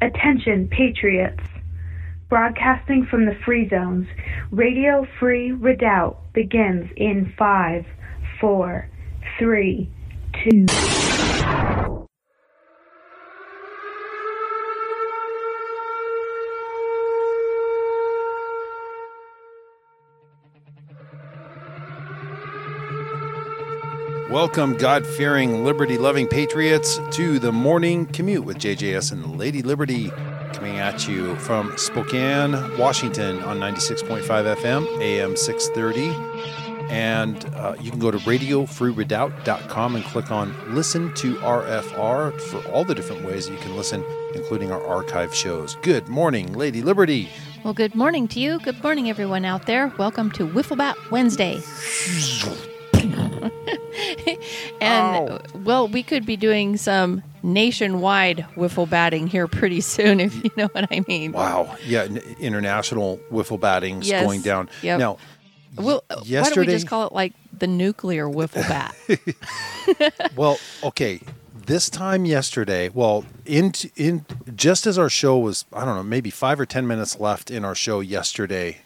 Attention, Patriots. Broadcasting from the free zones, Radio Free Redoubt begins in five, four, three, two. Welcome, God fearing, liberty loving patriots, to the morning commute with JJS and Lady Liberty, coming at you from Spokane, Washington on 96.5 FM, AM 630. And uh, you can go to radiofreeredoubt.com and click on Listen to RFR for all the different ways you can listen, including our archive shows. Good morning, Lady Liberty. Well, good morning to you. Good morning, everyone out there. Welcome to Wifflebat Wednesday. and Ow. well, we could be doing some nationwide wiffle batting here pretty soon, if you know what I mean. Wow. Yeah, n- international wiffle batting's Yes. going down. Yep. Now, Well, uh, why don't we just call it like the nuclear wiffle bat? well, okay. This time yesterday, well, in in just as our show was, I don't know, maybe five or ten minutes left in our show yesterday,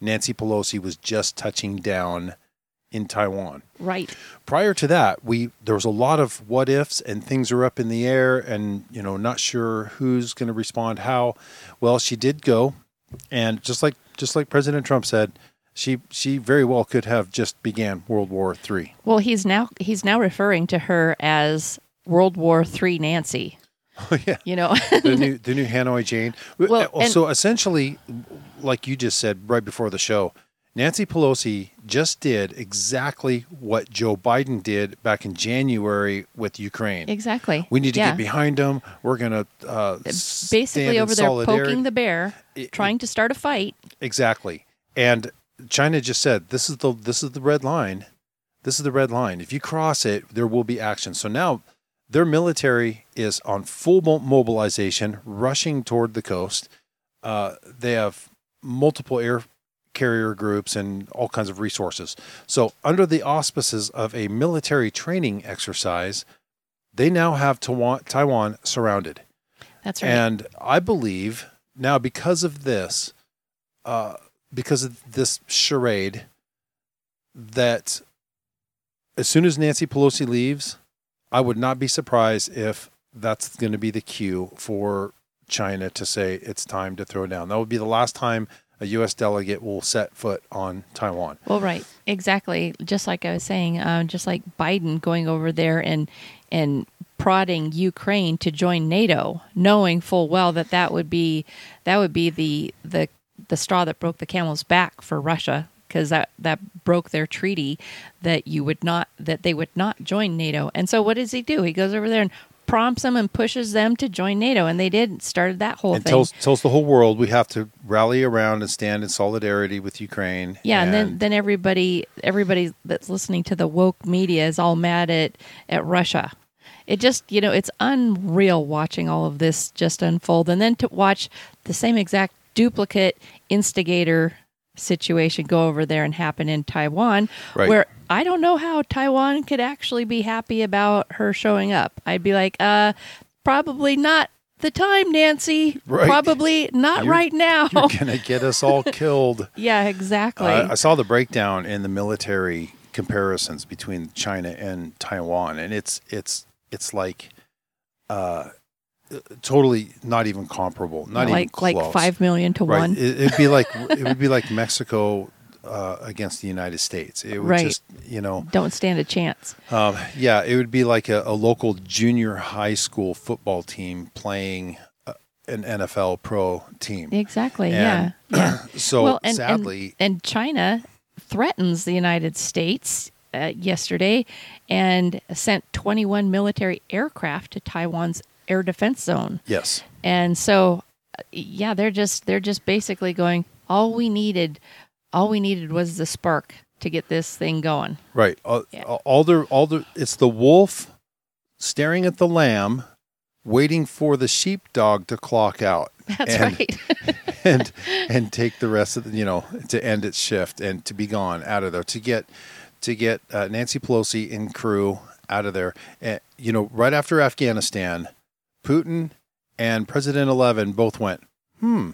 Nancy Pelosi was just touching down in Taiwan. right. Prior to that, we there was a lot of what ifs and things are up in the air, and you know, not sure who's going to respond how. Well, she did go, and just like just like President Trump said, she she very well could have just began World War Three. Well, he's now he's now referring to her as World War Three Nancy. Oh yeah. You know, the new the new Hanoi Jane. Well, Uh, so essentially, like you just said right before the show, Nancy Pelosi just did exactly what Joe Biden did back in January with Ukraine. exactly. We need to Yeah. get behind them. We're gonna uh, stand Basically, over there solidarity. poking the bear, It- trying to start a fight. exactly. And China just said this is the this is the red line. This is the red line. If you cross it, there will be action. So now their military is on full mobilization, rushing toward the coast. Uh, they have multiple air carrier groups and all kinds of resources. So, under the auspices of a military training exercise, they now have Taiwan, Taiwan surrounded. That's right. And I believe now because of this, uh, because of this charade, that as soon as Nancy Pelosi leaves, I would not be surprised if that's going to be the cue for China to say it's time to throw down. That would be the last time a U.S. delegate will set foot on Taiwan. Well, right, exactly. Just like I was saying, uh, just like Biden going over there and and prodding Ukraine to join NATO, knowing full well that that would be that would be the the the straw that broke the camel's back for Russia because that that broke their treaty that you would not that they would not join NATO. And so what does he do? He goes over there and prompts them and pushes them to join NATO, and they did started that whole and thing. tells tells the whole world we have to rally around and stand in solidarity with Ukraine. Yeah, and, then then everybody everybody that's listening to the woke media is all mad at at Russia. It just you know it's unreal watching all of this just unfold, and then to watch the same exact duplicate instigator situation go over there and happen in Taiwan, Right. where I don't know how Taiwan could actually be happy about her showing up. I'd be like, uh, probably not the time, Nancy. Right. Probably not You're- right now. you're gonna get us all killed. yeah, exactly. Uh, I saw the breakdown in the military comparisons between China and Taiwan, and it's it's it's like uh, totally not even comparable, not like even close. like five million to right? one. It, it'd be like it would be like Mexico uh, against the United States. It would Right. just you know Don't stand a chance. um, yeah, it would be like a, a local junior high school football team playing uh, an NFL pro team. Exactly. And- yeah. Yeah. So well, and, sadly, and, and China threatens the United States uh, yesterday and sent 21 military aircraft to Taiwan's air defense zone. yes. And so, uh, yeah, they're just they're just basically going. All we needed, all we needed was the spark to get this thing going. Right. Uh, Yeah. All the all the it's the wolf staring at the lamb, waiting for the sheepdog to clock out That's And- right. and and take the rest of the you know to end its shift and to be gone out of there to get to get uh, Nancy Pelosi and crew out of there. And you know, right after Afghanistan, Putin and President 11 both went, hmm,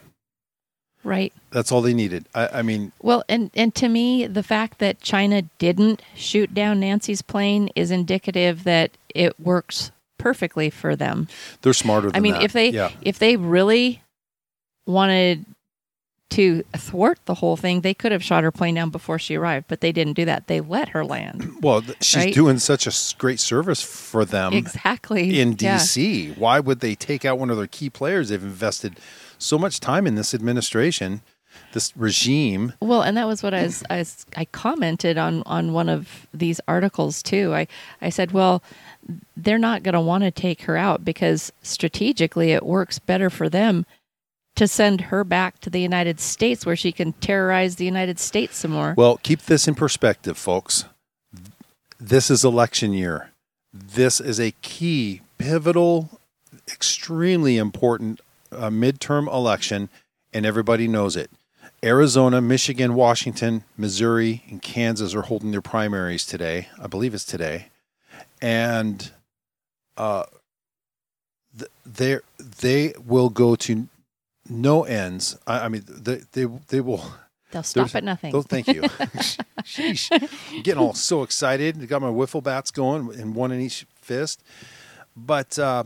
Right. that's all they needed. I, I mean, Well, and and to me, the fact that China didn't shoot down Nancy's plane is indicative that it works perfectly for them. they're smarter than I mean, that. if they yeah. if they really wanted to thwart the whole thing, they could have shot her plane down before she arrived, but they didn't do that. They let her land. Well, th- she's right? doing such a great service for them exactly. in Yeah. DC. Why would they take out one of their key players? They've invested so much time in this administration, this regime. Well, and that was what I was, I was I commented on on one of these articles too. I I said, well, they're not going to want to take her out because strategically it works better for them to send her back to the United States where she can terrorize the United States some more. Well, keep this in perspective, folks. This is election year. This is a key, pivotal, extremely important uh, midterm election, and everybody knows it. Arizona, Michigan, Washington, Missouri, and Kansas are holding their primaries today. I believe it's today, and uh, they they will go to no ends. I, I mean, they they they will. They'll stop at nothing. Thank you. Sheesh. I'm getting all so excited. I got my wiffle bats going and one in each fist. But uh,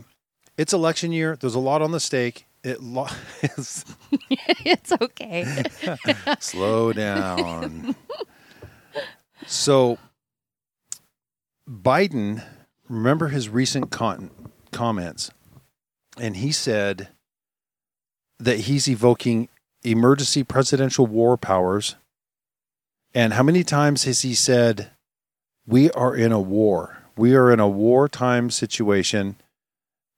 it's election year. There's a lot on the stake. It lo- it's okay. slow down. so Biden, remember his recent con- comments, and he said that he's evoking emergency presidential war powers. And how many times has he said, We are in a war? We are in a wartime situation.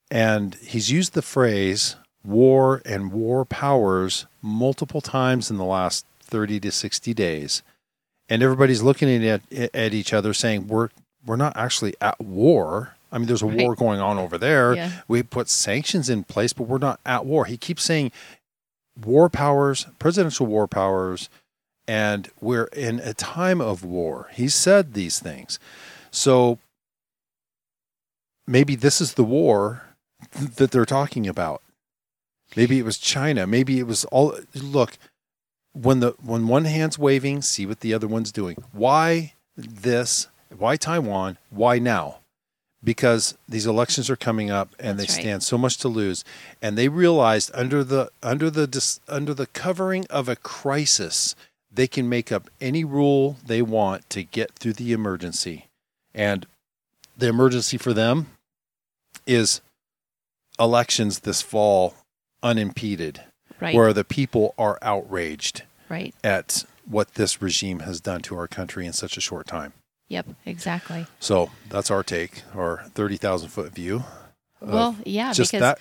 And he's used the phrase war and war powers multiple times in the last 30 to 60 days. And everybody's looking at, at each other saying, We're, we're not actually at war. I mean, there's a war going on over there. Yeah. We put sanctions in place, but we're not at war. He keeps saying war powers, presidential war powers, and we're in a time of war. He said these things. So maybe this is the war that they're talking about. Maybe it was China. Maybe it was all look, when the when one hand's waving, see what the other one's doing. Why this? Why Taiwan? Why now? Because these elections are coming up and That's they right. stand so much to lose and they realized under the under the under the covering of a crisis they can make up any rule they want to get through the emergency and the emergency for them is elections this fall unimpeded right. where the people are outraged right. at what this regime has done to our country in such a short time Yep. Exactly. so that's our take our 30,000 foot view Well, yeah, just because that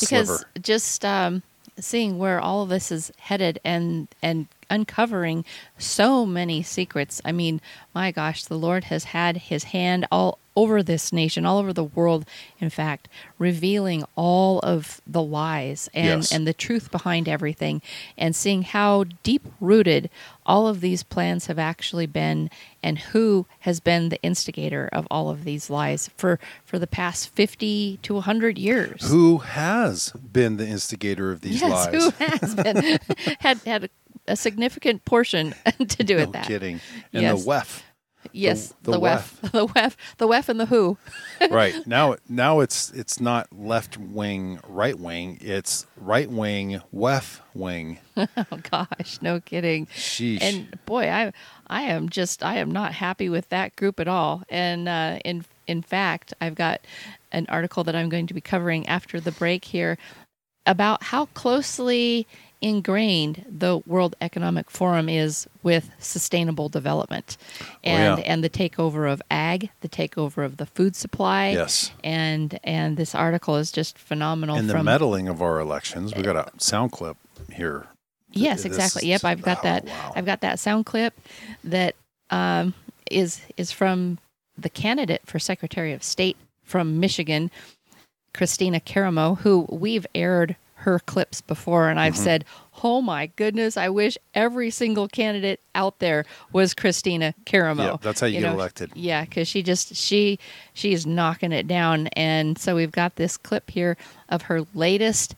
because sliver. just um, seeing where all of this is headed and and uncovering so many secrets. I mean, my gosh, the Lord has had His hand all over this nation, all over the world. In fact, revealing all of the lies and Yes. and the truth behind everything, and seeing how deep rooted all of these plans have actually been, and who has been the instigator of all of these lies for for the past fifty to hundred years. who has been the instigator of these yes, lies who has been had had a, significant portion to do no with that. kidding and Yes. the WEF Yes, the the, WEF, the WEF, the WEF, and the Who. right now now it's it's not left wing right wing it's right wing WEF wing Oh gosh, no kidding. sheesh And boy, I I am just I am not happy with that group at all. And uh, in in fact, I've got an article that I'm going to be covering after the break here about how closely ingrained the World Economic Forum is with sustainable development and Oh, yeah. and the takeover of ag, the takeover of the food supply. yes And and this article is just phenomenal and the meddling of our elections we got a sound clip here Yes, This exactly. Yep, I've got oh, that. wow. I've got that sound clip that um, is is from the candidate for Secretary of State from Michigan, Christina Karamo, who we've aired her clips before, and I've Mm-hmm. said, "Oh my goodness, I wish every single candidate out there was Christina Karamo." Yeah, that's how you get elected. Yeah, because she just she she's knocking it down, and so we've got this clip here of her latest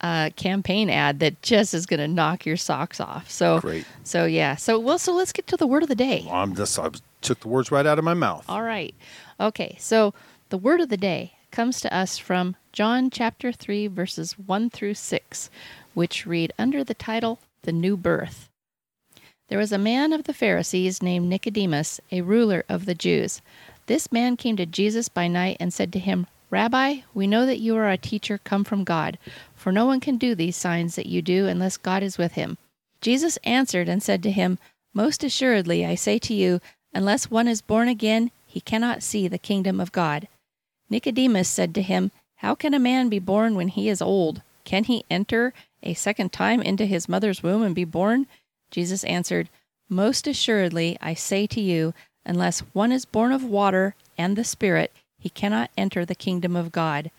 uh, campaign ad that just is going to knock your socks off. So Great. So yeah. So well, so let's get to the word of the day. I'm just I took the words right out of my mouth. All right. Okay. So the word of the day comes to us from John chapter 3, verses 1 through 6, which read under the title, The New Birth. There was a man of the Pharisees named Nicodemus, a ruler of the Jews. This man came to Jesus by night and said to him, Rabbi, we know that you are a teacher come from God, for no one can do these signs that you do unless God is with him. Jesus answered and said to him, Most assuredly, I say to you, unless one is born again, he cannot see the kingdom of God. Nicodemus said to him, How can a man be born when he is old? Can he enter a second time into his mother's womb and be born? Jesus answered, Most assuredly, I say to you, unless one is born of water and the Spirit, he cannot enter the kingdom of God.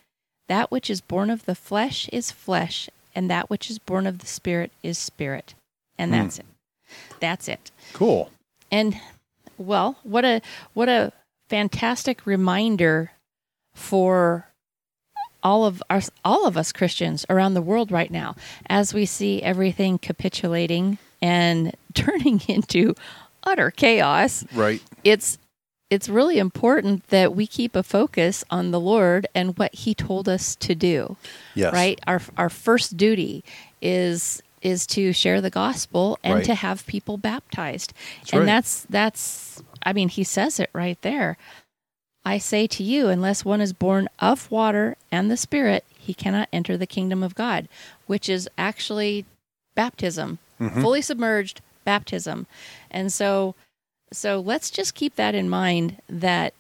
That which is born of the flesh is flesh, and that which is born of the Spirit is spirit. And Hmm. that's it. That's it. Cool. And well, what a what a fantastic reminder for all of us all of us Christians around the world right now as we see everything capitulating and turning into utter chaos. Right. It's it's really important that we keep a focus on the Lord and what he told us to do Yes. right our our first duty is is to share the gospel and Right. to have people baptized That's and right. that's that's i mean he says it right there i say to you unless one is born of water and the spirit he cannot enter the kingdom of god which is actually baptism Mm-hmm. fully submerged baptism and so so let's just keep that in mind that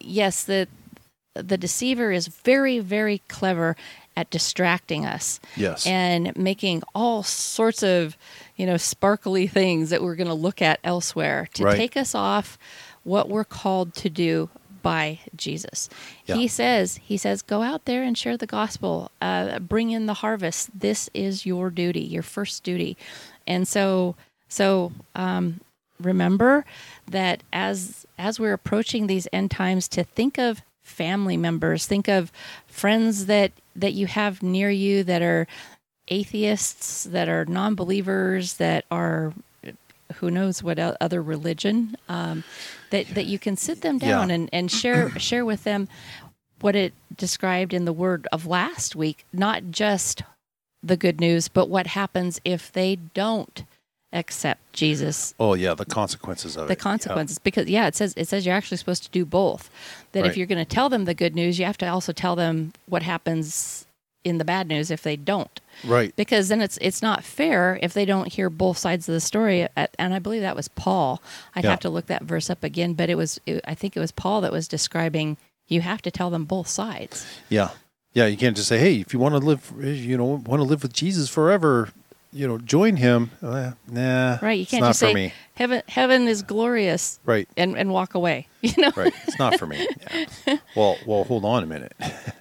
yes the the deceiver is very very clever at distracting us Yes. and making all sorts of you know sparkly things that we're going to look at elsewhere to Right. take us off what we're called to do by Jesus. Yeah. He says, he says, go out there and share the gospel, uh, bring in the harvest. This is your duty, your first duty. And so, so, um, remember that as, as we're approaching these end times to think of family members, think of friends that, that you have near you that are atheists, that are non-believers, that are who knows what other religion um, that that you can sit them down Yeah. and and share share with them what it described in the word of last week not just the good news but what happens if they don't accept Jesus oh yeah, the consequences of the it. Yeah. consequences because yeah it says it says you're actually supposed to do both that if you're going to tell them the good news you have to also tell them what happens in the bad news if they don't Right. because then it's it's not fair if they don't hear both sides of the story At- and i believe that was paul i'd Yeah. have to look that verse up again but it was it, i think it was paul that was describing you have to tell them both sides Yeah. Yeah, you can't just say, "Hey, if you want to live, you know, want to live with Jesus forever, you know, join him." Uh, nah, right you can't not just for say me. heaven heaven is glorious Right, and and walk away you know right. It's not for me. Yeah. Well, well, hold on a minute.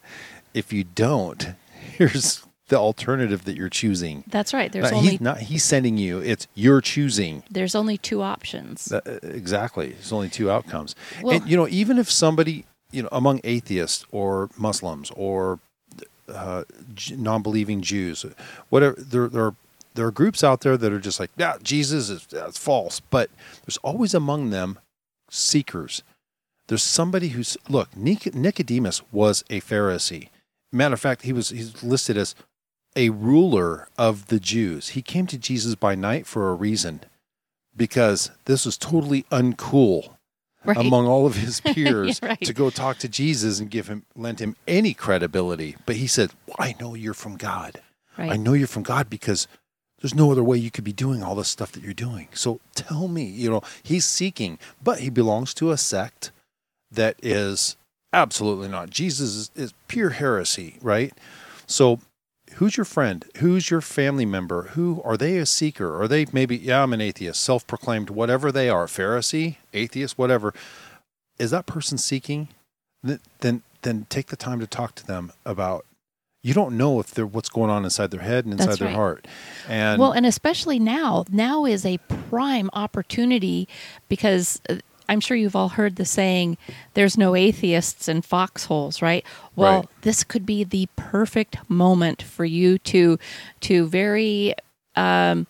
if you don't, here's the alternative that you're choosing. that's right there's Uh, only he's not. He's sending you. It's you're choosing. there's only two options Uh, exactly. There's only two outcomes. Well- and you know, even if somebody, you know, among atheists or Muslims or uh, non-believing Jews, whatever, there, there are there are groups out there that are just like, yeah, Jesus is that's false. But there's always among them seekers. There's somebody who's look. Nic- Nicodemus was a Pharisee. Matter of fact, he was he's listed as a ruler of the Jews. He came to Jesus by night for a reason, because this was totally uncool right among all of his peers Right. to go talk to Jesus and give him lend him any credibility. But he said, well, "I know you're from God. right I know you're from God because there's no other way you could be doing all this stuff that you're doing. So tell me, you know, he's seeking, but he belongs to a sect that is absolutely not. Jesus is, is pure heresy, right? So who's your friend? Who's your family member? Who are they a seeker? Are they maybe, yeah, I'm an atheist, self proclaimed, whatever they are, Pharisee, atheist, whatever. Is that person seeking? Then, then take the time to talk to them about you don't know if they're what's going on inside their head and inside That's their right. heart. And well, and especially now, now is a prime opportunity because uh, I'm sure you've all heard the saying, there's no atheists in foxholes, right? Well, Right. this could be the perfect moment for you to to very um,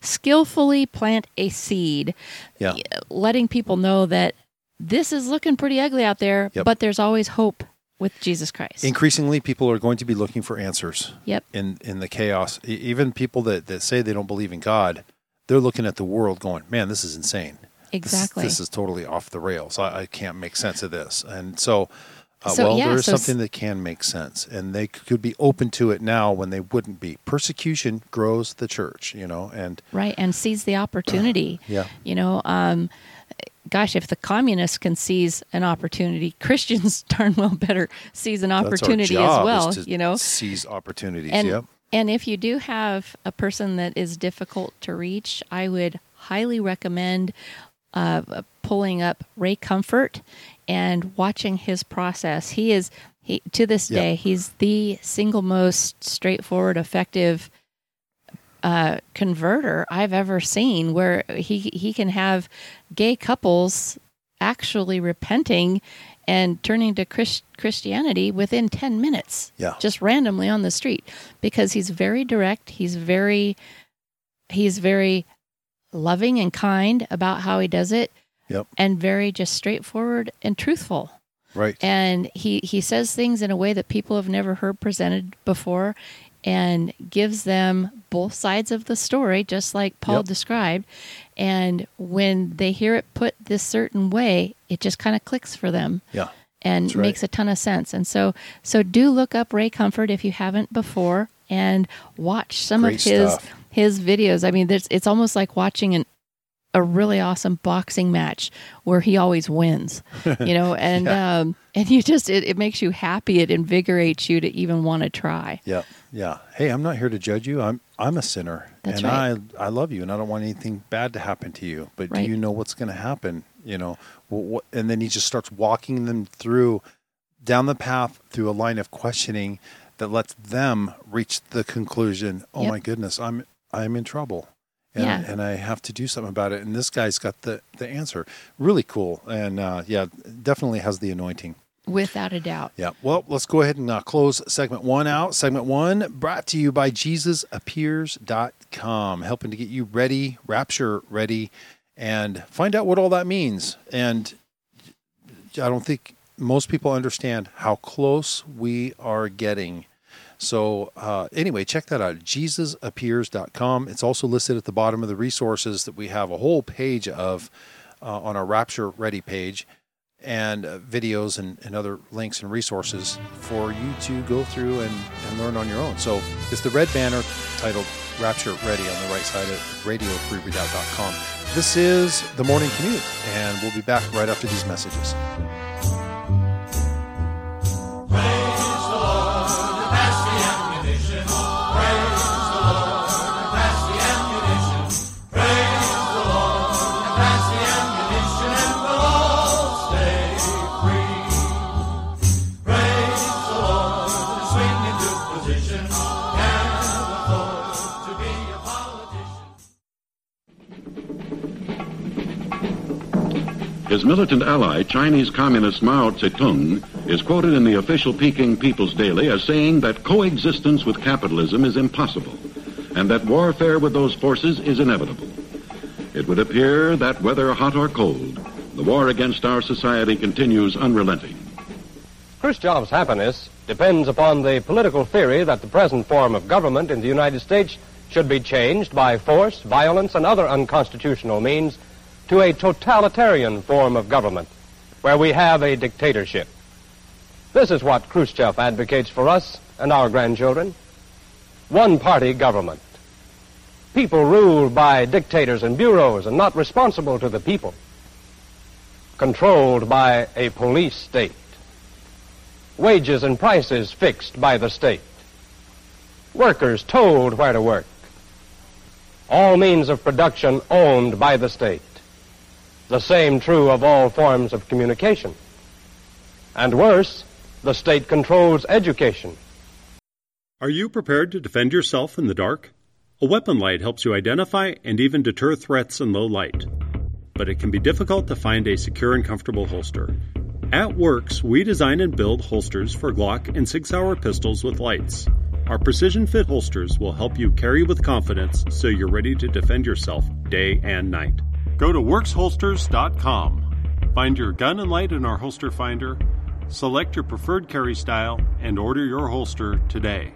skillfully plant a seed, yeah, letting people know that this is looking pretty ugly out there, Yep. but there's always hope with Jesus Christ. increasingly people are going to be looking for answers yep. in in the chaos. Even people that that say they don't believe in God, they're looking at the world going, "Man, this is insane." This- Exactly. This, is totally off the rails. I, I can't make sense of this. And so, uh, So, well, yeah, there is so something that can make sense, and they could be open to it now when they wouldn't be. Persecution grows the church, you know, and right and seize the opportunity Yeah. you know um gosh if the communists can seize an opportunity christians darn well better seize an opportunity as well you know seize opportunities. and yep. and if you do have a person that is difficult to reach i would highly recommend uh, pulling up ray comfort and watching his process he is he to this Yeah. day he's the single most straightforward effective uh, converter I've ever seen, where he he can have gay couples actually repenting and turning to Chris, Christianity within ten minutes, Yeah. just randomly on the street, because he's very direct. He's very he's very loving and kind about how he does it, Yep. and very just straightforward and truthful Right. and he he says things in a way that people have never heard presented before and gives them both sides of the story just like Paul Yep. described and when they hear it put this certain way it just kind of clicks for them yeah. and right. makes a ton of sense and so so do look up Ray Comfort if you haven't before and watch some Great of his stuff. His videos I mean it's almost like watching an a really awesome boxing match where he always wins, you know, and um, and you just it, it makes you happy. It invigorates you to even want to try. Yeah, yeah. Hey, I'm not here to judge you. I'm I'm a sinner, That's and right. I I love you, and I don't want anything bad to happen to you. But Right. do you know what's going to happen? You know, what, and then he just starts walking them through down the path through a line of questioning that lets them reach the conclusion. Oh Yep. my goodness, I'm I'm in trouble. And, Yeah. and I have to do something about it. And this guy's got the, the answer. Really cool. And uh, yeah, definitely has the anointing. Without a doubt. Yeah. Well, let's go ahead and uh, close segment one out. Segment one brought to you by JesusAppears.com, helping to get you ready, rapture ready, and find out what all that means. And I don't think most people understand how close we are getting. So, uh, anyway, check that out JesusAppears.com. It's also listed at the bottom of the resources that we have a whole page of uh, on our Rapture Ready page and uh, videos and, and other links and resources for you to go through and, and learn on your own. So it's the red banner titled Rapture Ready on the right side of radiofreeredoubt.com. This is the morning commute, and we'll be back right after these messages. Militant ally, Chinese Communist Mao Zedong, is quoted in the official Peking People's Daily as saying that coexistence with capitalism is impossible and that warfare with those forces is inevitable. It would appear that whether hot or cold, the war against our society continues unrelenting. Khrushchev's happiness depends upon the political theory that the present form of government in the United States should be changed by force, violence, and other unconstitutional means to a totalitarian form of government where we have a dictatorship. This is what Khrushchev advocates for us and our grandchildren. One party government. People ruled by dictators and bureaus and not responsible to the people. Controlled by a police state wages and prices fixed by the state, workers told where to work, all means of production owned by the state. The same true of all forms of communication. And worse, the state controls education, Are you prepared to defend yourself in the dark? A weapon light helps you identify and even deter threats in low light. But it can be difficult to find a secure and comfortable holster. At Werkz, we design and build holsters for Glock and Sig Sauer pistols with lights. Our precision fit holsters will help you carry with confidence so you're ready to defend yourself day and night. Go to werkzholsters.com. Find your gun and light in our holster finder, select your preferred carry style, and order your holster today.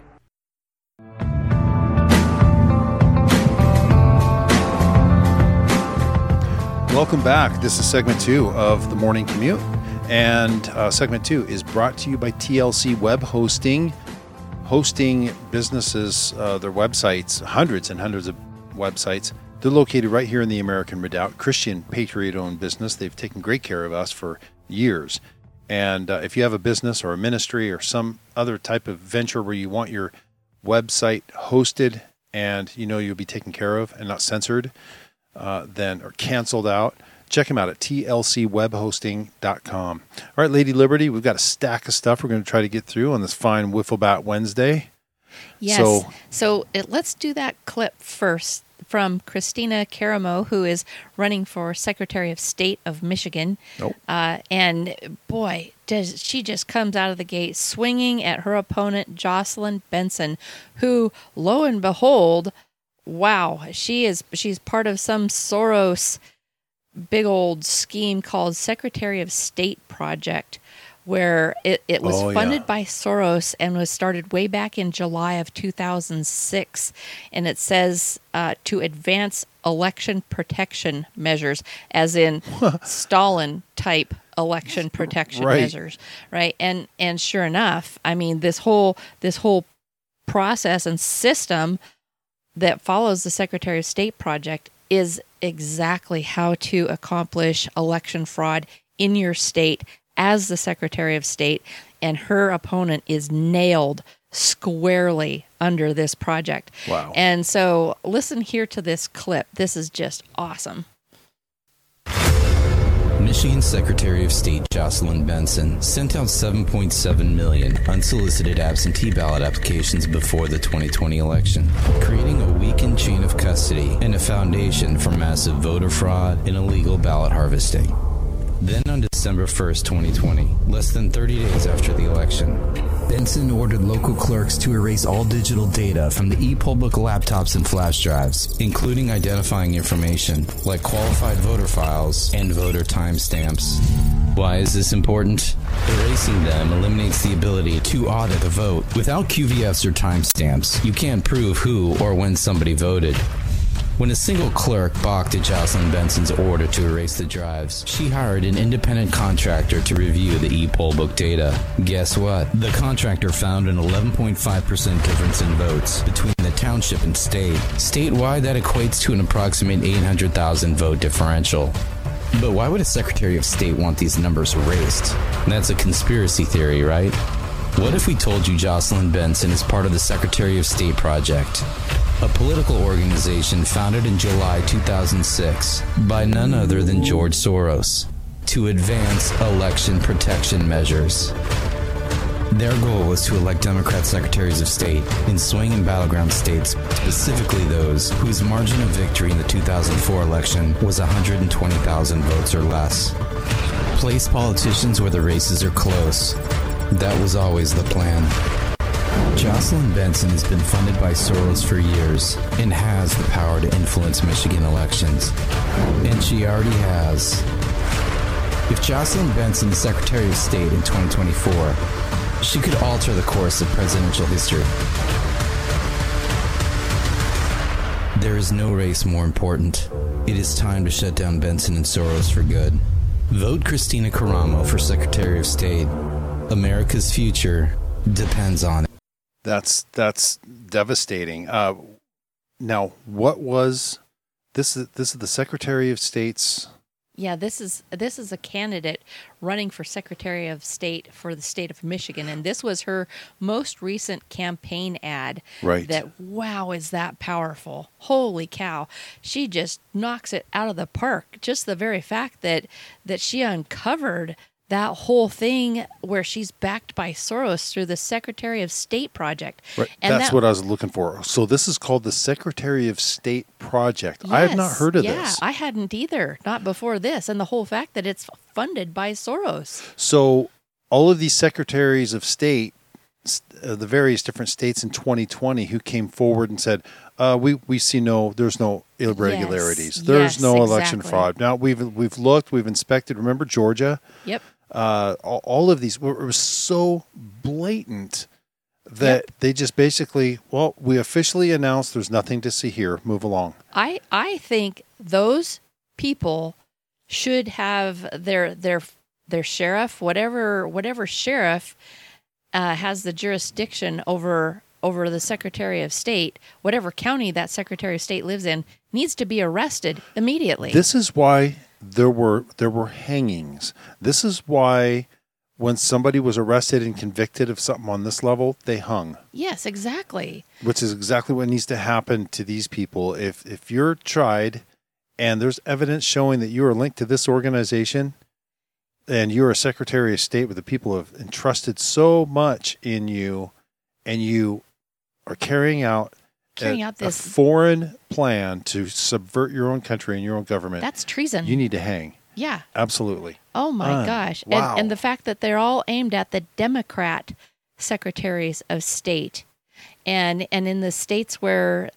Welcome back. This is segment two of the morning commute. And uh, segment two is brought to you by TLC Web Hosting. Hosting businesses, uh, their websites, hundreds and hundreds of websites. They're located right here in the American Redoubt, Christian Patriot owned business. They've taken great care of us for years. And uh, if you have a business or a ministry or some other type of venture where you want your website hosted and you know you'll be taken care of and not censored, uh, then or canceled out, check them out at tlcwebhosting.com. All right, Lady Liberty, we've got a stack of stuff we're going to try to get through on this fine Wiffle Bat Wednesday. Yes. So- So, it, let's do that clip first from Christina Karamo, who is running for Secretary of State of Michigan. Nope. Uh, and boy, does she just comes out of the gate swinging at her opponent, Jocelyn Benson, who, lo and behold, wow, she is she's part of some Soros big old scheme called Secretary of State Project, where it, it was Oh, yeah. funded by Soros and was started way back in July of 2006. And it says uh, to advance election protection measures, as in Stalin type election protection Right. measures, right? And and sure enough, I mean this whole this whole process and system that follows the Secretary of State project is exactly how to accomplish election fraud in your state as the Secretary of State, and her opponent is nailed squarely under this project. Wow. And so listen here to this clip. This is just awesome. Michigan Secretary of State Jocelyn Benson sent out 7.7 million unsolicited absentee ballot applications before the 2020 election, creating a weakened chain of custody and a foundation for massive voter fraud and illegal ballot harvesting. Then on December 1st, 2020, less than 30 days after the election, Benson ordered local clerks to erase all digital data from the e-poll book laptops and flash drives, including identifying information like qualified voter files and voter timestamps. Why is this important? Erasing them eliminates the ability to audit a vote. Without QVFs or timestamps, you can't prove who or when somebody voted. When a single clerk balked at Jocelyn Benson's order to erase the drives, she hired an independent contractor to review the e-poll book data. Guess what? The contractor found an 11.5% difference in votes between the township and state. Statewide, that equates to an approximate 800,000 vote differential. But why would a Secretary of State want these numbers erased? That's a conspiracy theory, right? What if we told you Jocelyn Benson is part of the Secretary of State Project? A political organization founded in July 2006 by none other than George Soros to advance election protection measures. Their goal was to elect Democrat secretaries of state in swing and battleground states, specifically those whose margin of victory in the 2004 election was 120,000 votes or less. Place politicians where the races are close. That was always the plan. Jocelyn Benson has been funded by Soros for years and has the power to influence Michigan elections. And she already has. If Jocelyn Benson is Secretary of State in 2024, she could alter the course of presidential history. There is no race more important. It is time to shut down Benson and Soros for good. Vote Christina Karamo for Secretary of State. America's future depends on it. That's that's devastating. Uh, now, what was this? Is this is the Secretary of State's? Yeah, this is this is a candidate running for Secretary of State for the state of Michigan, and this was her most recent campaign ad. Right. That wow, is that powerful? Holy cow! She just knocks it out of the park. Just the very fact that that she uncovered that whole thing where she's backed by Soros through the Secretary of State project. Right. And That's that- what I was looking for. So this is called the Secretary of State Project. I had not heard of yeah, this. Yeah, I hadn't either, not before this, and the whole fact that it's funded by Soros. So all of these secretaries of state, uh, the various different states in 2020, who came forward and said, uh, "We we see no, there's no irregularities, Yes, there's yes, no election exactly. fraud." Now we've we've looked, we've inspected. Remember Georgia? Yep. Uh, all, all of these were it was so blatant that they just basically, well, we officially announced there's nothing to see here. Move along. I I think those people should have their their their sheriff, whatever whatever sheriff uh, has the jurisdiction over over the Secretary of State, whatever county that Secretary of State lives in, needs to be arrested immediately. This is why there were there were hangings. This is why when somebody was arrested and convicted of something on this level, they hung, yes, exactly. which is exactly what needs to happen to these people. If if you're tried and there's evidence showing that you are linked to this organization and you're a secretary of state with the people have entrusted so much in you and you are carrying out Carrying a, out this a foreign plan to subvert your own country and your own government, that's treason. you need to hang. yeah. Absolutely. Oh my Uh, gosh. wow. And, and the fact that they're all aimed at the Democrat secretaries of state. And and in the states where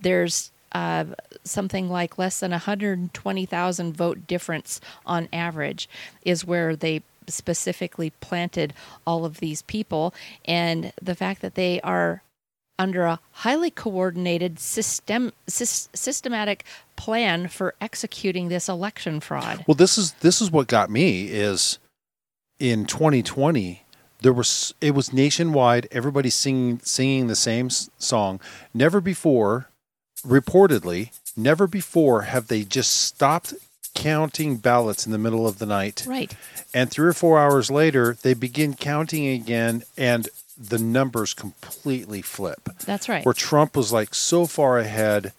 there's uh, something like less than 120,000 vote difference on average is where they specifically planted all of these people and the fact that they are under a highly coordinated system sys, systematic plan for executing this election fraud. Well, this is this is what got me is in 2020 there was it was nationwide. Everybody singing singing the same song. Never before, reportedly, never before have they just stopped counting ballots in the middle of the night. Right. And three or four hours later, they begin counting again, and the numbers completely flip. That's right. where Trump was like so far ahead,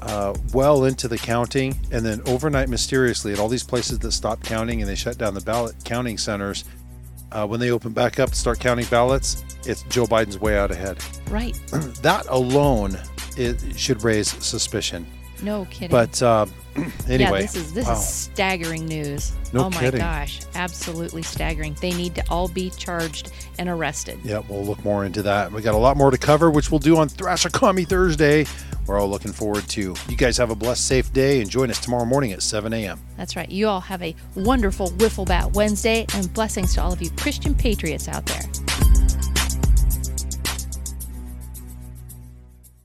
uh, well into the counting, and then overnight, mysteriously, at all these places that stopped counting and they shut down the ballot counting centers, uh, when they open back up to start counting ballots, it's Joe Biden's way out ahead. Right. That alone it should raise suspicion. No kidding. But uh, anyway, yeah, this is this wow. is staggering news. No oh my gosh, absolutely staggering. They need to all be charged and arrested. Yeah, we'll look more into that. We got a lot more to cover, which we'll do on Thrasher Commie Thursday. We're all looking forward to. You guys have a blessed, safe day, and join us tomorrow morning at 7 a.m. That's right. You all have a wonderful Wiffle Bat Wednesday and blessings to all of you Christian patriots out there.